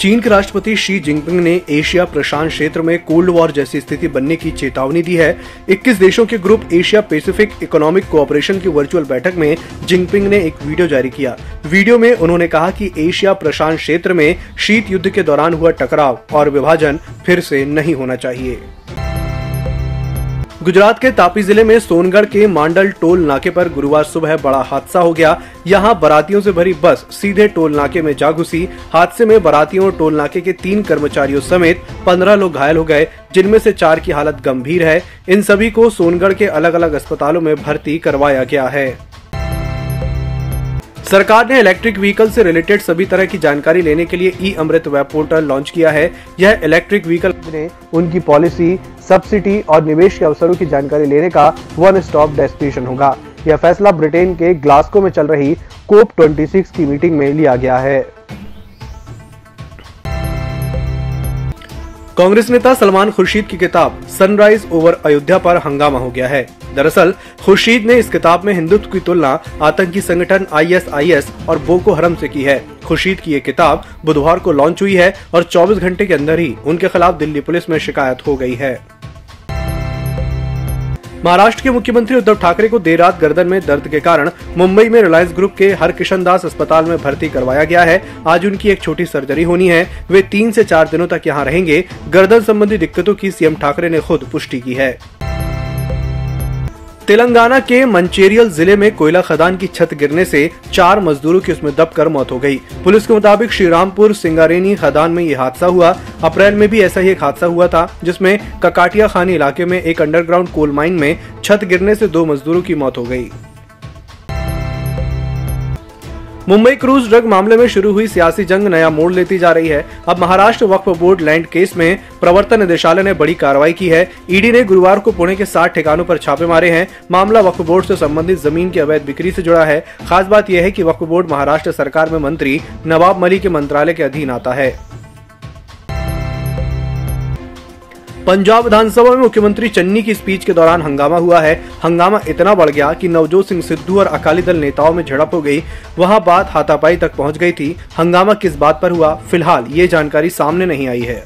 चीन के राष्ट्रपति शी जिनपिंग ने एशिया प्रशांत क्षेत्र में कोल्ड वॉर जैसी स्थिति बनने की चेतावनी दी है। 21 देशों के group Asia Pacific economic cooperation की वर्चुअल बैठक में जिनपिंग ने एक वीडियो जारी किया। वीडियो में उन्होंने कहा कि एशिया प्रशांत क्षेत्र में शीत युद्ध के दौरान हुआ टकराव और विभाजन फिर से नहीं होना चाहिए। गुजरात के तापी ज़िले में सोनगढ़ के मांडल टोल नाके पर गुरुवार सुबह बड़ा हादसा हो गया। यहाँ बरातियों से भरी बस सीधे टोल नाके में जा घुसी। हादसे में बरातियों और टोल नाके के तीन कर्मचारियों समेत पंद्रह लोग घायल हो गए, जिनमें से चार की हालत गंभीर है। इन सभी को सोनगढ़ के अलग अलग अस्पतालों में भर्ती करवाया गया है। सरकार ने इलेक्ट्रिक व्हीकल से रिलेटेड सभी तरह की जानकारी लेने के लिए e Amrit web portal launch किया है। यह इलेक्ट्रिक व्हीकल ने उनकी पॉलिसी सब्सिडी और निवेश के अवसरों की जानकारी लेने का वन स्टॉप डेस्टिनेशन होगा। यह फैसला ब्रिटेन के ग्लास्को में चल रही कोप 26 की मीटिंग में लिया गया है। कांग्रेस नेता सलमान खुर्शीद की किताब सनराइज ओवर अयोध्या पर हंगामा हो गया है। दरअसल, खुर्शीद ने इस किताब में हिंदुत्व की तुलना आतंकी संगठन आईएसआईएस और बोको हरम से की है। खुर्शीद की ये किताब बुधवार को लॉन्च हुई है और 24 घंटे के अंदर ही उनके खिलाफ दिल्ली पुलिस में शिकायत हो गई है। महाराष्ट्र के मुख्यमंत्री उद्धव ठाकरे को देर रात गर्दन में दर्द के कारण मुंबई में रिलायंस ग्रुप के हर किशन दास अस्पताल में भर्ती करवाया गया है। आज उनकी एक छोटी सर्जरी होनी है। वे तीन से चार दिनों तक यहाँ रहेंगे। गर्दन संबंधी दिक्कतों की सीएम ठाकरे ने खुद पुष्टि की है। तेलंगाना के मंचेरियल ज़िले में कोयला खदान की छत गिरने से चार मजदूरों की उसमें दबकर मौत हो गई। पुलिस के मुताबिक श्रीरामपुर सिंगारेनी खदान में यह हादसा हुआ। अप्रैल में भी ऐसा ही एक हादसा हुआ था, जिसमें ककाटिया खानी इलाके में एक अंडरग्राउंड कोल माइन में छत गिरने से दो मजदूरों की मौत हो गई। मुंबई क्रूज ड्रग मामले में शुरू हुई सियासी जंग, नया मोड़ लेती जा रही है। अब Maharashtra Waqf board land case में प्रवर्तन निदेशालय ने बड़ी कार्रवाई की है। ईडी ने गुरुवार को पुणे के सात ठिकानों पर छापे मारे हैं। मामला वक्फ बोर्ड से संबंधित ज़मीन की अवैध बिक्री से जुड़ा है। खास बात यह है कि वक्फ बोर्ड महाराष्ट्र सरकार में मंत्री नवाब मलिक के मंत्रालय के अधीन आता है। पंजाब विधानसभा में मुख्यमंत्री चन्नी की स्पीच के दौरान हंगामा हुआ है। हंगामा इतना बढ़ गया कि नवजोत सिंह सिद्धू और अकाली दल नेताओं में झड़प हो गई। वहाँ बात हाथापाई तक पहुँच गई थी। हंगामा किस बात पर हुआ, फ़िलहाल ये जानकारी सामने नहीं आई है।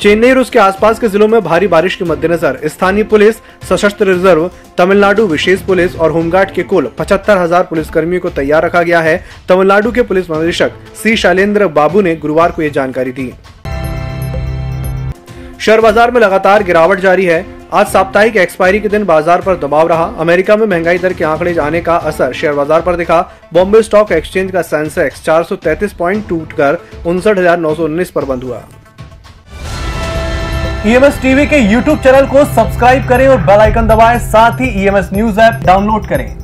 चेन्नई और उसके आसपास के जिलों में भारी बारिश के मद्देनजर स्थानीय पुलिस, सशस्त्र रिज़र्व, तमिलनाडु विशेष पुलिस और होमगार्ड के कुल पचहत्तर हज़ार पुलिस कर्मियों को तैयार रखा गया है। तमिलनाडु के पुलिस महानिदेशक सी शैलेंद्र बाबू ने गुरुवार को यह जानकारी दी। शेयर बाज़ार में लगातार गिरावट जारी है। आज साप्ताहिक एक्सपायरी के दिन बाज़ार पर दबाव रहा। अमेरिका में महँगाई दर के आंकड़े जाने का असर शेयर बाज़ार पर दिखा। बॉम्बे स्टॉक एक्सचेंज का सेंसेक्स 433 पॉइंट टूटकर उनसठ पर बंद हुआ। ईएमएस टीवी के यूट्यूब चैनल को सब्सक्राइब करें और बेल आइकन दबाएँ। साथ ही ईएमएस न्यूज़ ऐप डाउनलोड करें।